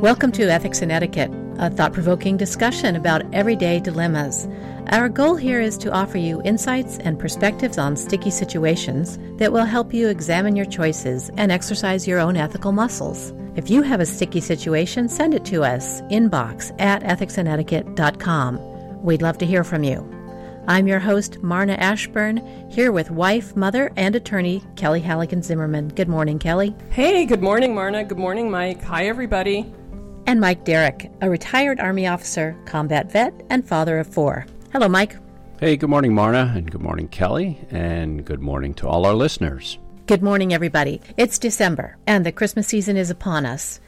Welcome to Ethics and Etiquette, a thought provoking discussion about everyday dilemmas. Our goal here is to offer you insights and perspectives on sticky situations that will help you examine your choices and exercise your own ethical muscles. If you have a sticky situation, send it to us, inbox at ethicsandetiquette.com. We'd love to hear from you. I'm your host, Marna Ashburn, here with wife, mother, and attorney Kelly Halligan Zimmerman. Good morning, Kelly. Hey, good morning, Marna. Good morning, Mike. Hi, everybody. And Mike Derrick, a retired Army officer, combat vet, and father of four. Hello, Mike. Hey, good morning, Marna, and good morning, Kelly, and good morning to all our listeners. Good morning, everybody. It's December, and the Christmas season is upon us.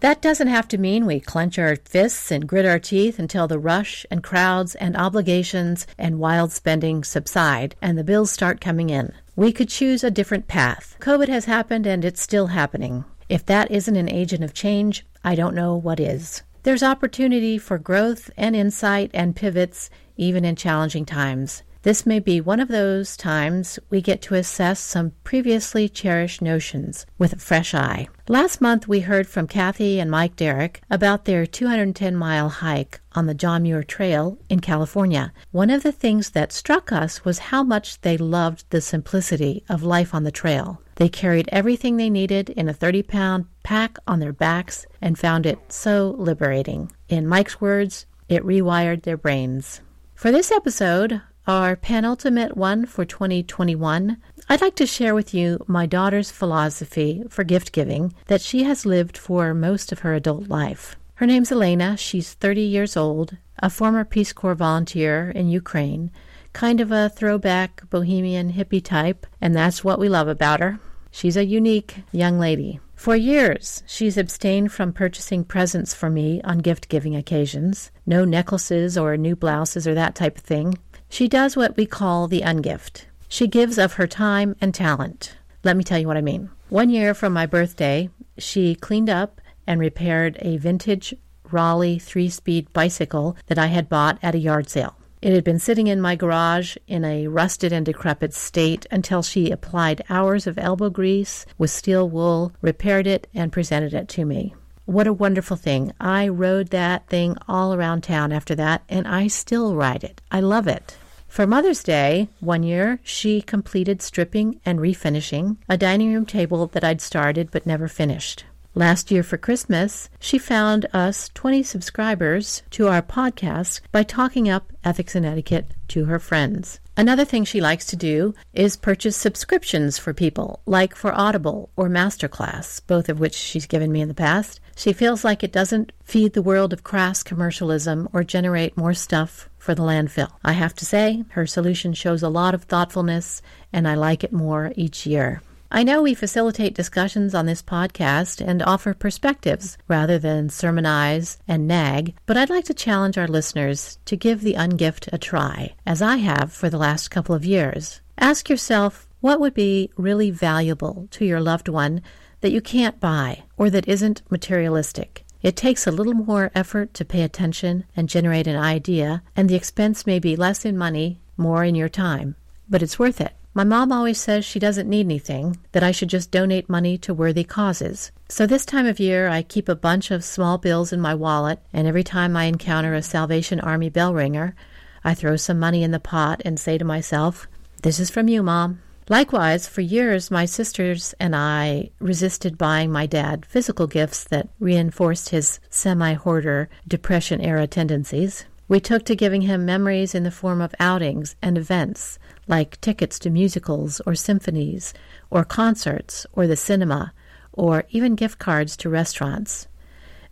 That doesn't have to mean we clench our fists and grit our teeth until the rush and crowds and obligations and wild spending subside and the bills start coming in. We could choose a different path. COVID has happened and it's still happening. If that isn't an agent of change, I don't know what is. There's opportunity for growth and insight and pivots even in challenging times. This may be one of those times we get to assess some previously cherished notions with a fresh eye. Last month, we heard from Kathy and Mike Derrick about their 210 mile hike on the John Muir Trail in California. One of the things that struck us was how much they loved the simplicity of life on the trail. They carried everything they needed in a 30 pound pack on their backs and found it so liberating. In Mike's words, it rewired their brains. For this episode, our penultimate one for 2021, I'd like to share with you my daughter's philosophy for gift giving that she has lived for most of her adult life. Her name's Elena. She's 30 years old, a former Peace Corps volunteer in Ukraine, kind of a throwback bohemian hippie type, and that's what we love about her. She's a unique young lady. For years, she's abstained from purchasing presents for me on gift giving occasions. No necklaces or new blouses or that type of thing. She does what we call the ungift. She gives of her time and talent. Let me tell you what I mean. One year from my birthday, she cleaned up and repaired a vintage Raleigh three speed bicycle that I had bought at a yard sale. It had been sitting in my garage in a rusted and decrepit state until she applied hours of elbow grease with steel wool, repaired it, and presented it to me. What a wonderful thing. I rode that thing all around town after that, and I still ride it. I love it. For Mother's Day, one year, she completed stripping and refinishing a dining room table that I'd started but never finished. Last year for Christmas, she found us 20 subscribers to our podcast by talking up ethics and etiquette to her friends. Another thing she likes to do is purchase subscriptions for people, like for Audible or Masterclass, both of which she's given me in the past. She feels like it doesn't feed the world of crass commercialism or generate more stuff for the landfill. I have to say, her solution shows a lot of thoughtfulness, and I like it more each year. I know we facilitate discussions on this podcast and offer perspectives rather than sermonize and nag, but I'd like to challenge our listeners to give the ungift a try, as I have for the last couple of years. Ask yourself what would be really valuable to your loved one that you can't buy or that isn't materialistic. It takes a little more effort to pay attention and generate an idea, and the expense may be less in money, more in your time, but it's worth it. My mom always says she doesn't need anything, that I should just donate money to worthy causes. So this time of year, I keep a bunch of small bills in my wallet, and every time I encounter a Salvation Army bell ringer, I throw some money in the pot and say to myself, This is from you, Mom. Likewise, for years, my sisters and I resisted buying my dad physical gifts that reinforced his semi hoarder, depression era tendencies. We took to giving him memories in the form of outings and events, like tickets to musicals or symphonies, or concerts, or the cinema, or even gift cards to restaurants.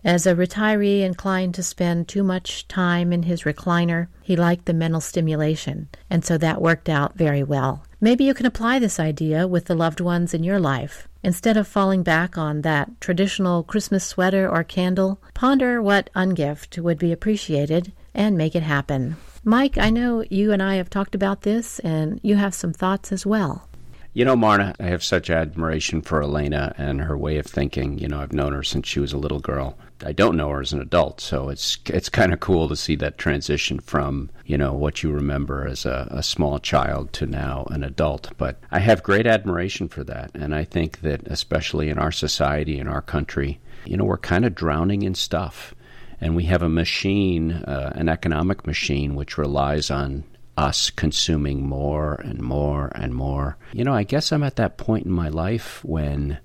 As a retiree inclined to spend too much time in his recliner, he liked the mental stimulation, and so that worked out very well. Maybe you can apply this idea with the loved ones in your life. Instead of falling back on that traditional Christmas sweater or candle, ponder what ungift would be appreciated and make it happen. Mike, I know you and I have talked about this, and you have some thoughts as well. You know, Marna, I have such admiration for Elena and her way of thinking. You know, I've known her since she was a little girl. I don't know her as an adult, so it's it's kind of cool to see that transition from you know what you remember as a, a small child to now an adult. But I have great admiration for that, and I think that especially in our society, in our country, you know, we're kind of drowning in stuff, and we have a machine, uh, an economic machine, which relies on us consuming more and more and more. You know, I guess I'm at that point in my life when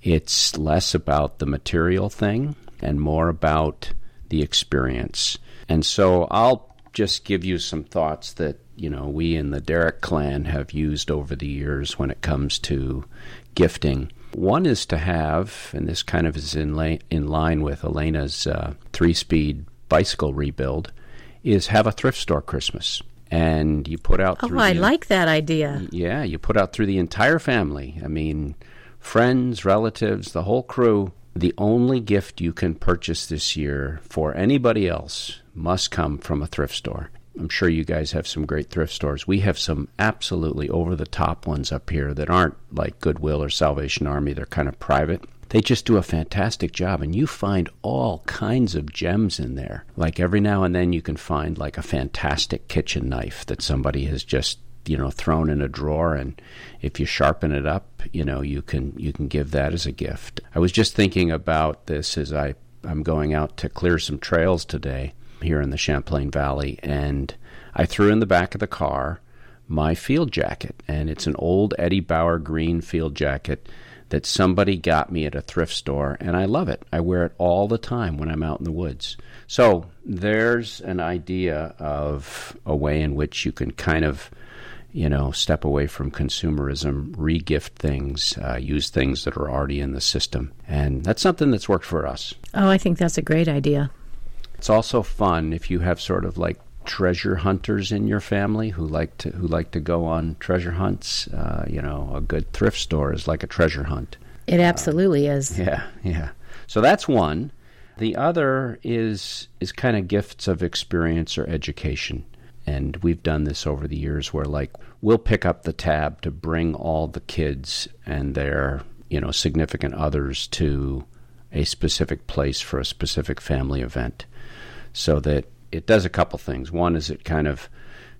it's less about the material thing and more about the experience. And so I'll just give you some thoughts that, you know, we in the Derrick clan have used over the years when it comes to gifting. One is to have, and this kind of is in, la- in line with Elena's uh, three speed bicycle rebuild, is have a thrift store Christmas and you put out. Oh, I the, like that idea. Yeah, you put out through the entire family. I mean, friends, relatives, the whole crew. The only gift you can purchase this year for anybody else must come from a thrift store. I'm sure you guys have some great thrift stores. We have some absolutely over the top ones up here that aren't like Goodwill or Salvation Army. They're kind of private. They just do a fantastic job, and you find all kinds of gems in there. Like every now and then, you can find like a fantastic kitchen knife that somebody has just you know thrown in a drawer and if you sharpen it up you know you can you can give that as a gift i was just thinking about this as i i'm going out to clear some trails today here in the champlain valley and i threw in the back of the car my field jacket and it's an old eddie bauer green field jacket that somebody got me at a thrift store, and I love it. I wear it all the time when I'm out in the woods. So there's an idea of a way in which you can kind of, you know, step away from consumerism, regift things, uh, use things that are already in the system. And that's something that's worked for us. Oh, I think that's a great idea. It's also fun if you have sort of like treasure hunters in your family who like to who like to go on treasure hunts. Uh, you know, a good thrift store is like a treasure hunt. It absolutely uh, is. Yeah, yeah. So that's one. The other is is kind of gifts of experience or education. And we've done this over the years where like we'll pick up the tab to bring all the kids and their, you know, significant others to a specific place for a specific family event so that it does a couple things. One is it kind of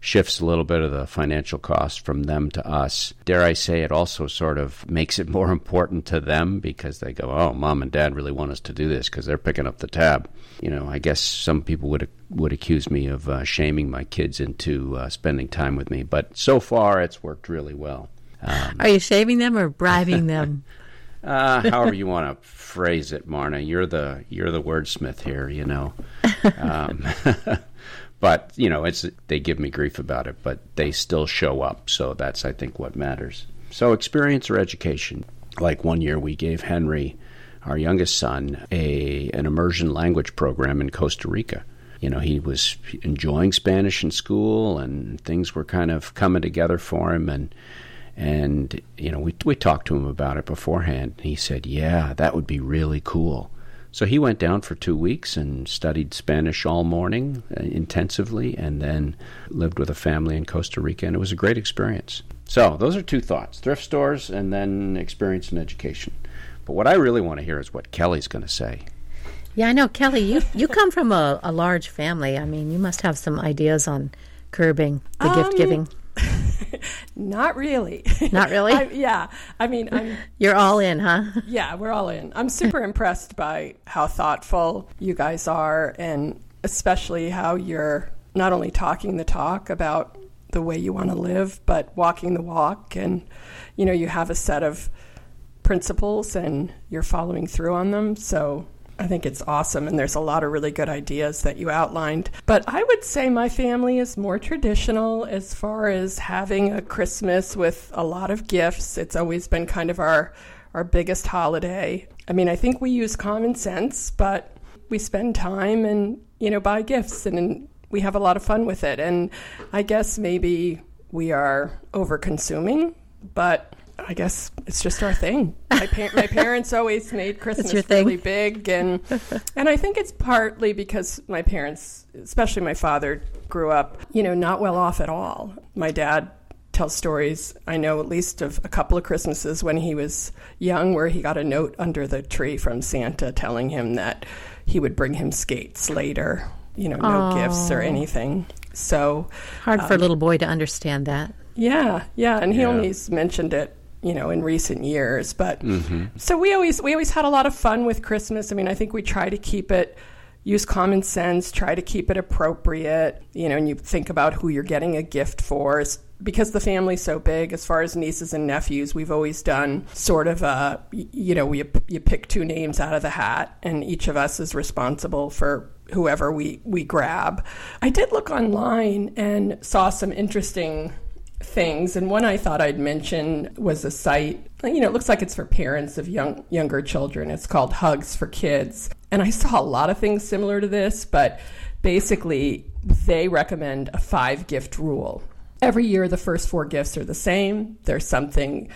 shifts a little bit of the financial cost from them to us. Dare I say, it also sort of makes it more important to them because they go, "Oh, mom and dad really want us to do this because they're picking up the tab." You know, I guess some people would would accuse me of uh, shaming my kids into uh, spending time with me, but so far it's worked really well. Um, Are you shaming them or bribing them? Uh, however you want to phrase it, Marna. You're the you're the wordsmith here, you know. Um, but you know, it's they give me grief about it, but they still show up. So that's I think what matters. So experience or education. Like one year, we gave Henry, our youngest son, a an immersion language program in Costa Rica. You know, he was enjoying Spanish in school, and things were kind of coming together for him, and and you know, we we talked to him about it beforehand. And he said, "Yeah, that would be really cool." So he went down for two weeks and studied Spanish all morning uh, intensively, and then lived with a family in Costa Rica, and it was a great experience. So those are two thoughts: thrift stores, and then experience and education. But what I really want to hear is what Kelly's going to say. Yeah, I know, Kelly. You you come from a, a large family. I mean, you must have some ideas on curbing the um, gift giving. Not really. Not really? I, yeah. I mean, I'm, you're all in, huh? Yeah, we're all in. I'm super impressed by how thoughtful you guys are, and especially how you're not only talking the talk about the way you want to live, but walking the walk. And, you know, you have a set of principles and you're following through on them. So I think it's awesome, and there's a lot of really good ideas that you outlined. But I would say my family is more traditional as far as having a Christmas with a lot of gifts. It's always been kind of our our biggest holiday. I mean, I think we use common sense, but we spend time and you know buy gifts, and we have a lot of fun with it. And I guess maybe we are over consuming, but I guess it's just our thing. My, pa- my parents always made Christmas really big, and and I think it's partly because my parents, especially my father, grew up, you know, not well off at all. My dad tells stories. I know at least of a couple of Christmases when he was young where he got a note under the tree from Santa telling him that he would bring him skates later. You know, no Aw. gifts or anything. So Hard for a um, little boy to understand that. yeah, yeah, and he Yeah. only mentioned it, you know, in recent years. But mm-hmm. so we always we always had a lot of fun with Christmas. I mean, I think we try to keep it use common sense, try to keep it appropriate, you know, and you think about who you're getting a gift for. Because the family's so big, as far as nieces and nephews, we've always done sort of a, you know, we, you pick two names out of the hat, and each of us is responsible for whoever we, we grab. I did look online and saw some interesting things, and one I thought I'd mention was a site. You know, it looks like it's for parents of young younger children. It's called Hugs for Kids, and I saw a lot of things similar to this, but basically they recommend a five gift rule. Every year, the first four gifts are the same. There's something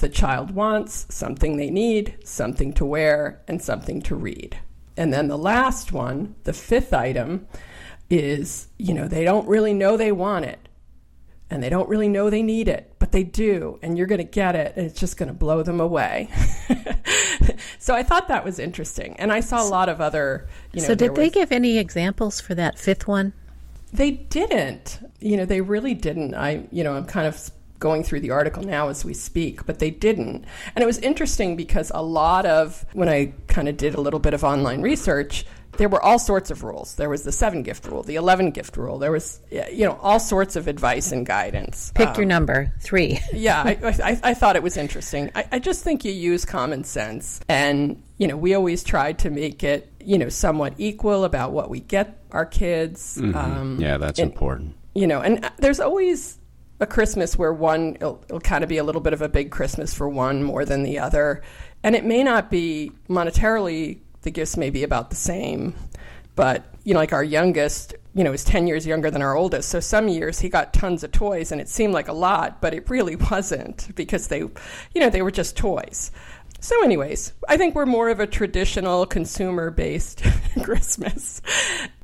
the child wants, something they need, something to wear, and something to read. And then the last one, the fifth item, is you know, they don't really know they want it and they don't really know they need it, but they do, and you're going to get it, and it's just going to blow them away. so I thought that was interesting, and I saw a lot of other. You know, so, did they was- give any examples for that fifth one? They didn't. You know, they really didn't. I, you know, I'm kind of going through the article now as we speak, but they didn't. And it was interesting because a lot of when I kind of did a little bit of online research, there were all sorts of rules. There was the seven gift rule, the 11 gift rule. There was, you know, all sorts of advice and guidance. Pick your number, three. yeah, I, I, I thought it was interesting. I, I just think you use common sense, and you know, we always try to make it, you know, somewhat equal about what we get our kids. Um, yeah, that's and- important. you know, and uh, there's always a Christmas where one it'll, it'll kind of be a little bit of a big Christmas for one more than the other, and it may not be monetarily the gifts may be about the same, but you know, like our youngest, you know, is ten years younger than our oldest, so some years he got tons of toys, and it seemed like a lot, but it really wasn't because they, you know, they were just toys. So, anyways, I think we're more of a traditional consumer based Christmas,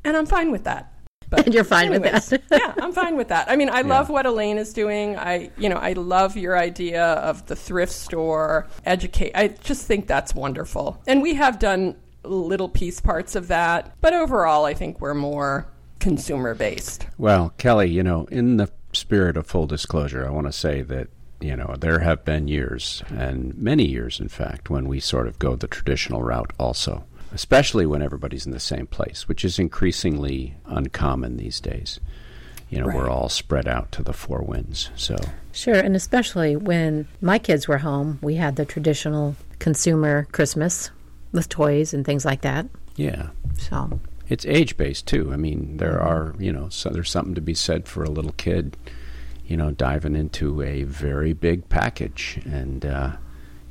and I'm fine with that. But And you're fine with anyways, that. yeah, I'm fine with that. I mean, I love what Elena is doing. I, you know, I love your idea of the thrift store, educate. I just think that's wonderful. And we have done little piece parts of that, but overall, I think we're more consumer based. Well, Kelly, you know, in the spirit of full disclosure, I want to say that, you know, there have been years, and many years, in fact, when we sort of go the traditional route also, especially when everybody's in the same place, which is increasingly uncommon these days. You know, Right. we're all spread out to the four winds. So, Sure, and especially when my kids were home, we had the traditional consumer Christmas with toys and things like that. yeah. So, It's age based too. I mean, there are you know, so there's something to be said for a little kid, you know, diving into a very big package, and uh,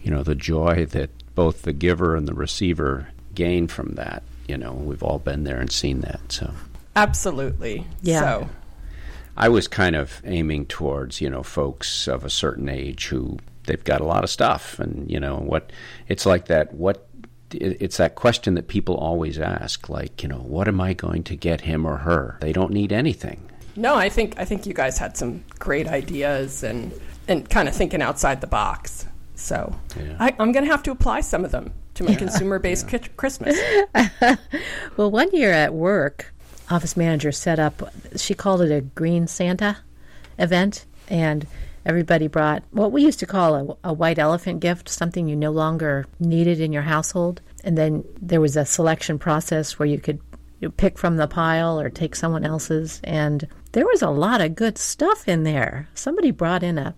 you know the joy that both the giver and the receiver gain from that. You know, we've all been there and seen that. So Absolutely. Yeah. So, I was kind of aiming towards you know folks of a certain age who they've got a lot of stuff, and you know what it's like that. What it- it's that question that people always ask, like you know, what am I going to get him or her? They don't need anything. no, I think I think you guys had some great ideas and and kind of thinking outside the box. So, Yeah. I, I'm going to have to apply some of them to my consumer based Christmas. well, one year at work, office manager set up, she called it a Green Santa event, and everybody brought what we used to call a, a white elephant gift, something you no longer needed in your household. And then there was a selection process where you could pick from the pile or take someone else's. And there was a lot of good stuff in there. Somebody brought in a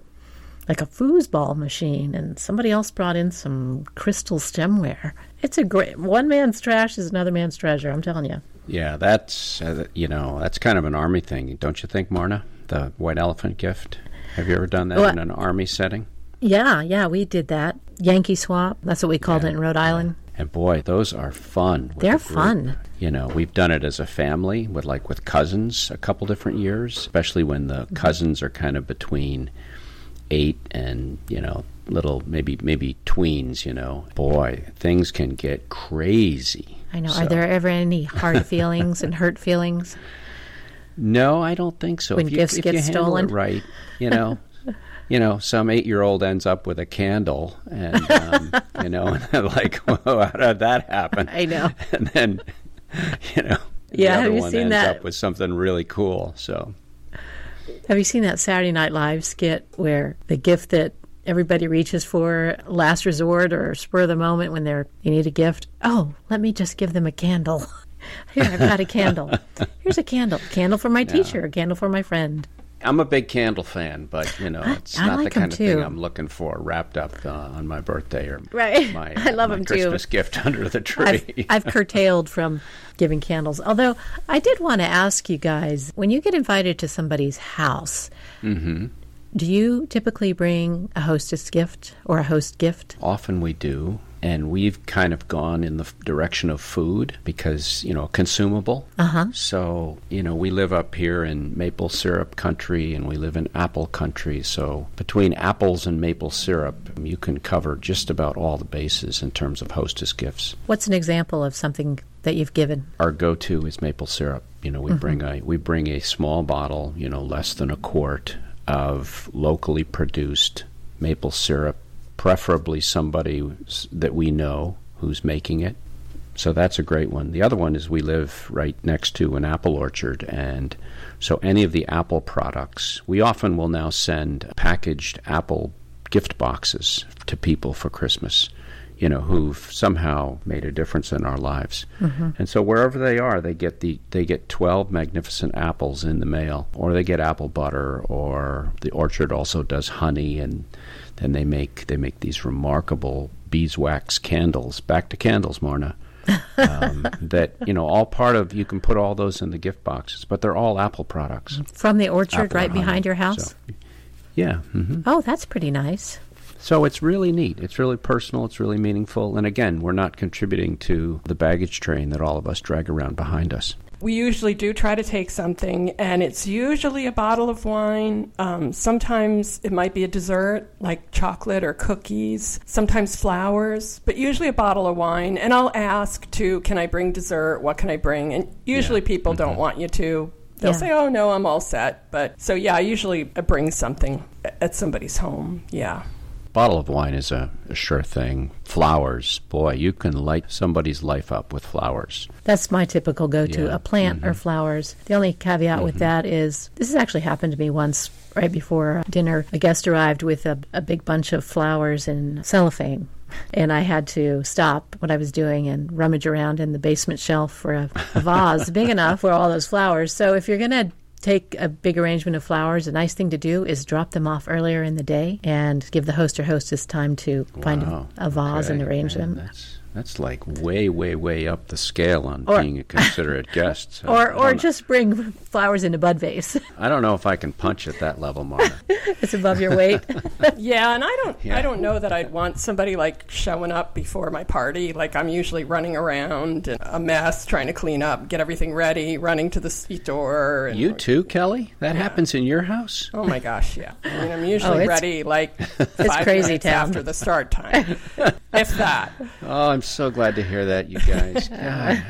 like a foosball machine, and somebody else brought in some crystal stemware. It's a great one man's trash is another man's treasure. I'm telling you. Yeah, that's uh, you know that's kind of an army thing, don't you think, Marna? The white elephant gift. Have you ever done that Well, in an army setting? Yeah, yeah, we did that. Yankee swap. That's what we called it in Rhode Island. And boy, those are fun. They're the fun. You know, we've done it as a family with like with cousins a couple different years, especially when the Mm-hmm. cousins are kind of between eight and you know little maybe maybe tweens. You know, boy, things can get crazy. I know. So- Are there ever any hard feelings and hurt feelings? No, I don't think so. When if you, gifts if get you handle stolen? it right, you know, you know, some eight-year-old ends up with a candle, and um, you know, and they're like, "Whoa, how did that happen?" I know. And then, you know, Yeah, the have you one seen ends that? up with something really cool. So, Have you seen that Saturday Night Live skit where the gift that everybody reaches for last resort or spur of the moment when they're you need a gift? Oh, let me just give them a candle. Here, I've got a candle. Here's a candle. Candle for my teacher, a candle for my friend. I'm a big candle fan, but you know, it's I not like the kind of thing too. I'm looking for wrapped up uh, on my birthday or Right. my, I love my 'em too. Christmas gift under the tree. I've, I've curtailed from giving candles. Although I did want to ask you guys when you get invited to somebody's house, Mm-hmm. do you typically bring a hostess gift or a host gift? Often we do, and we've kind of gone in the direction of food because you know consumable. Uh huh. So you know we live up here in maple syrup country, and we live in apple country. So between apples and maple syrup, you can cover just about all the bases in terms of hostess gifts. What's an example of something that you've given? our go-to is maple syrup. You know, we bring a we bring a small bottle, you know, less than a quart of locally produced maple syrup, preferably somebody that we know who's making it. So that's a great one. The other one is we live right next to an apple orchard and so any of the apple products, we often will now send packaged apple gift boxes to people for Christmas you know, who've somehow made a difference in our lives. And so wherever they are, they get the they get twelve magnificent apples in the mail, or they get apple butter, or the orchard also does honey, and then they make they make these remarkable beeswax candles. Back to candles, Marna. um, that you know, all part of you can put all those in the gift boxes, but they're all Apple products. From the orchard Apple right and honey. behind your house? So, yeah. hmm Oh, that's pretty nice. So it's really neat. It's really personal. It's really meaningful. And again, we're not contributing to the baggage train that all of us drag around behind us. We usually do try to take something, and it's usually a bottle of wine. Um, sometimes it might be a dessert, like chocolate or cookies. Sometimes flowers, but usually a bottle of wine. And I'll ask too, can I bring dessert? What can I bring? And usually people don't want you to. They'll Yeah. say, "Oh no, I'm all set." But so yeah, I usually bring something at somebody's home. Yeah. Bottle of wine is a, a sure thing. Flowers, boy, you can light somebody's life up with flowers. That's my typical go to Yeah. a plant or mm-hmm. flowers. The only caveat with mm-hmm. that is this has actually happened to me once right before uh, dinner. A guest arrived with a, a big bunch of flowers in cellophane. And I had to stop what I was doing and rummage around in the basement shelf for a, a vase big enough for all those flowers. So if you're going to take a big arrangement of flowers, a nice thing to do is drop them off earlier in the day and give the host or hostess time to find a, a vase and arrange man, them. That's, that's like way, way, way up the scale on Or- being a considerate guest. So Or, or don't- just bring flowers in a bud vase. I don't know if I can punch at that level, Marna. it's above your weight. Yeah, and I don't Yeah. I don't know that I'd want somebody like showing up before my party. Like I'm usually running around and a mess trying to clean up, get everything ready, running to the store. And, you too, Kelly? That happens in your house? Oh my gosh, yeah. I mean, I'm usually Oh, ready like five crazy minutes town. after the start time, if that. Oh, I'm so glad to hear that, you guys. God,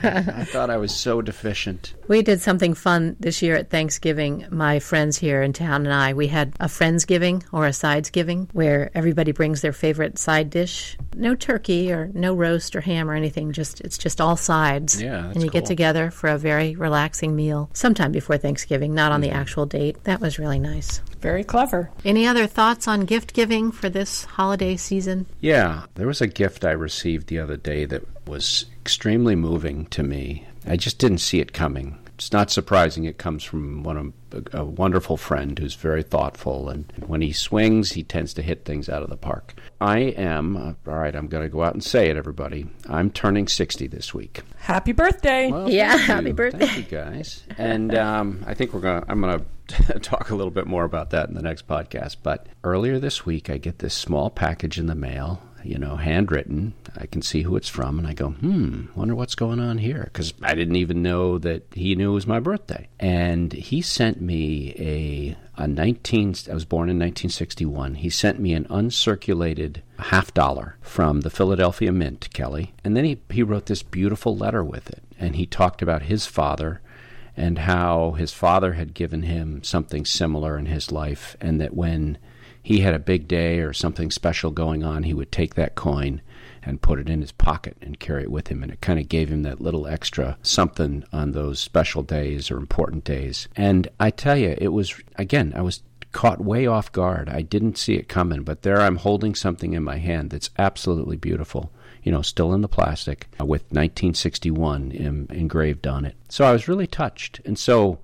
I thought I was so deficient. we did something fun this year at Thanksgiving. My friends here in town and I, we had a Friendsgiving or a Sidesgiving where everybody brings their favorite side dish. No turkey or no roast or ham or anything, just it's just all sides. Yeah, and you get together for a very relaxing meal sometime before Thanksgiving, not on the mm-hmm. actual date. That was really nice. Very clever. Any other thoughts on gift giving for this holiday season? Yeah, there was a gift I received the other day that was extremely moving to me. I just didn't see it coming. It's not surprising it comes from one of a, a wonderful friend who's very thoughtful, and when he swings, he tends to hit things out of the park. I am uh, all right. I'm going to go out and say it, everybody. I'm turning 60 this week. Happy birthday. Well, Yeah, thank happy you. birthday. Thank you, guys. And um, I think we're gonna. I'm gonna talk a little bit more about that in the next podcast. But earlier this week, I get this small package in the mail. You know, handwritten. I can see who it's from, and I go, hmm, wonder what's going on here, because I didn't even know that he knew it was my birthday. And he sent me a a 19. I was born in 1961. He sent me an uncirculated half dollar from the Philadelphia Mint, Kelly, and then he he wrote this beautiful letter with it, and he talked about his father and how his father had given him something similar in his life, and that when he had a big day or something special going on, he would take that coin and put it in his pocket and carry it with him. And it kind of gave him that little extra something on those special days or important days. And I tell you, it was, again, I was caught way off guard. I didn't see it coming, but there I'm holding something in my hand that's absolutely beautiful. You know, still in the plastic uh, with 1961 engraved on it. So I was really touched. And so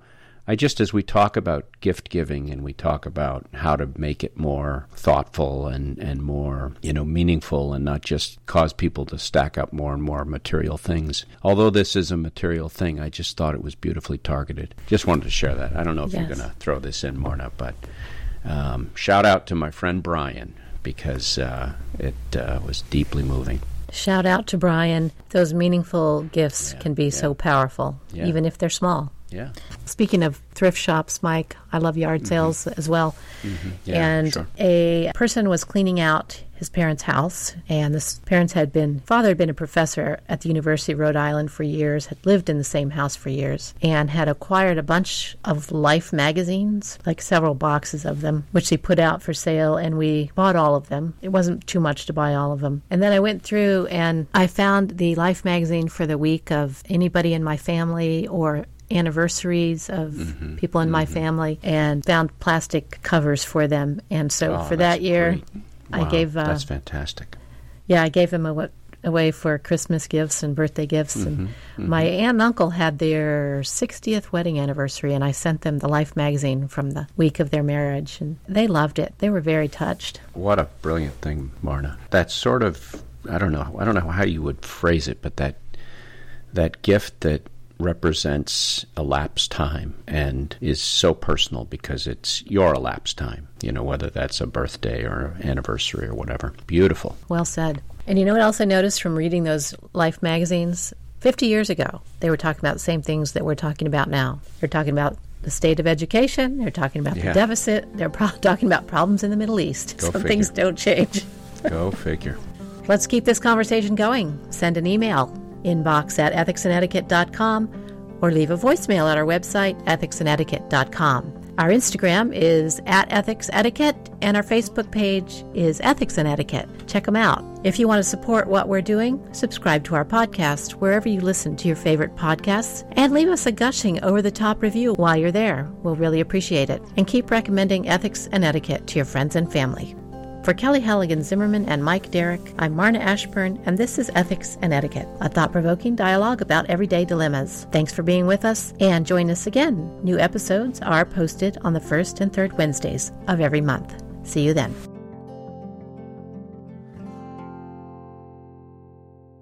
I just, as we talk about gift giving and we talk about how to make it more thoughtful and, and more, you know, meaningful and not just cause people to stack up more and more material things. Although this is a material thing, I just thought it was beautifully targeted. Just wanted to share that. I don't know if Yes. you're going to throw this in, Marna, but um, shout out to my friend Brian because uh, it uh, was deeply moving. Shout out to Brian. Those meaningful gifts Yeah, can be yeah. so powerful, Yeah. even if they're small. Yeah. Speaking of thrift shops, Mike, I love yard sales as well. Mm-hmm. Yeah, and sure. a person was cleaning out his parents' house, and this parents had been father had been a professor at the University of Rhode Island for years, had lived in the same house for years, and had acquired a bunch of Life magazines, like several boxes of them, which he put out for sale, and we bought all of them. It wasn't too much to buy all of them. And then I went through and I found the Life magazine for the week of anybody in my family or anniversaries of Mm-hmm. people in my family and found plastic covers for them. And so Oh, for that year, great. I Wow, gave uh, that's fantastic. yeah, I gave them awa- away for Christmas gifts and birthday gifts. And Mm-hmm, my aunt and uncle had their 60th wedding anniversary, and I sent them the Life magazine from the week of their marriage, and they loved it. They were very touched. What a brilliant thing, Marna. That sort of I don't know I don't know how you would phrase it, but that that gift that represents elapsed time and is so personal because it's your elapsed time. You know, whether that's a birthday or anniversary or whatever. Beautiful. Well said. And you know what else I noticed from reading those Life magazines? 50 years ago, they were talking about the same things that we're talking about now. They're talking about the state of education, they're talking about Yeah. the deficit, they're pro- talking about problems in the Middle East. Go Some things don't change. Go figure. Let's keep this conversation going. Send an email, inbox at ethicsandetiquette.com, or leave a voicemail at our website, ethicsandetiquette.com. Our Instagram is at ethicsetiquette, and our Facebook page is Ethics and Etiquette. Check them out. If you want to support what we're doing, subscribe to our podcast wherever you listen to your favorite podcasts, and leave us a gushing over the top review while you're there. We'll really appreciate it. And keep recommending ethics and etiquette to your friends and family. For Kelly Halligan Zimmerman and Mike Derrick, I'm Marna Ashburn, and this is Ethics and Etiquette, a thought provoking dialogue about everyday dilemmas. Thanks for being with us, and join us again. New episodes are posted on the first and third Wednesdays of every month. See you then.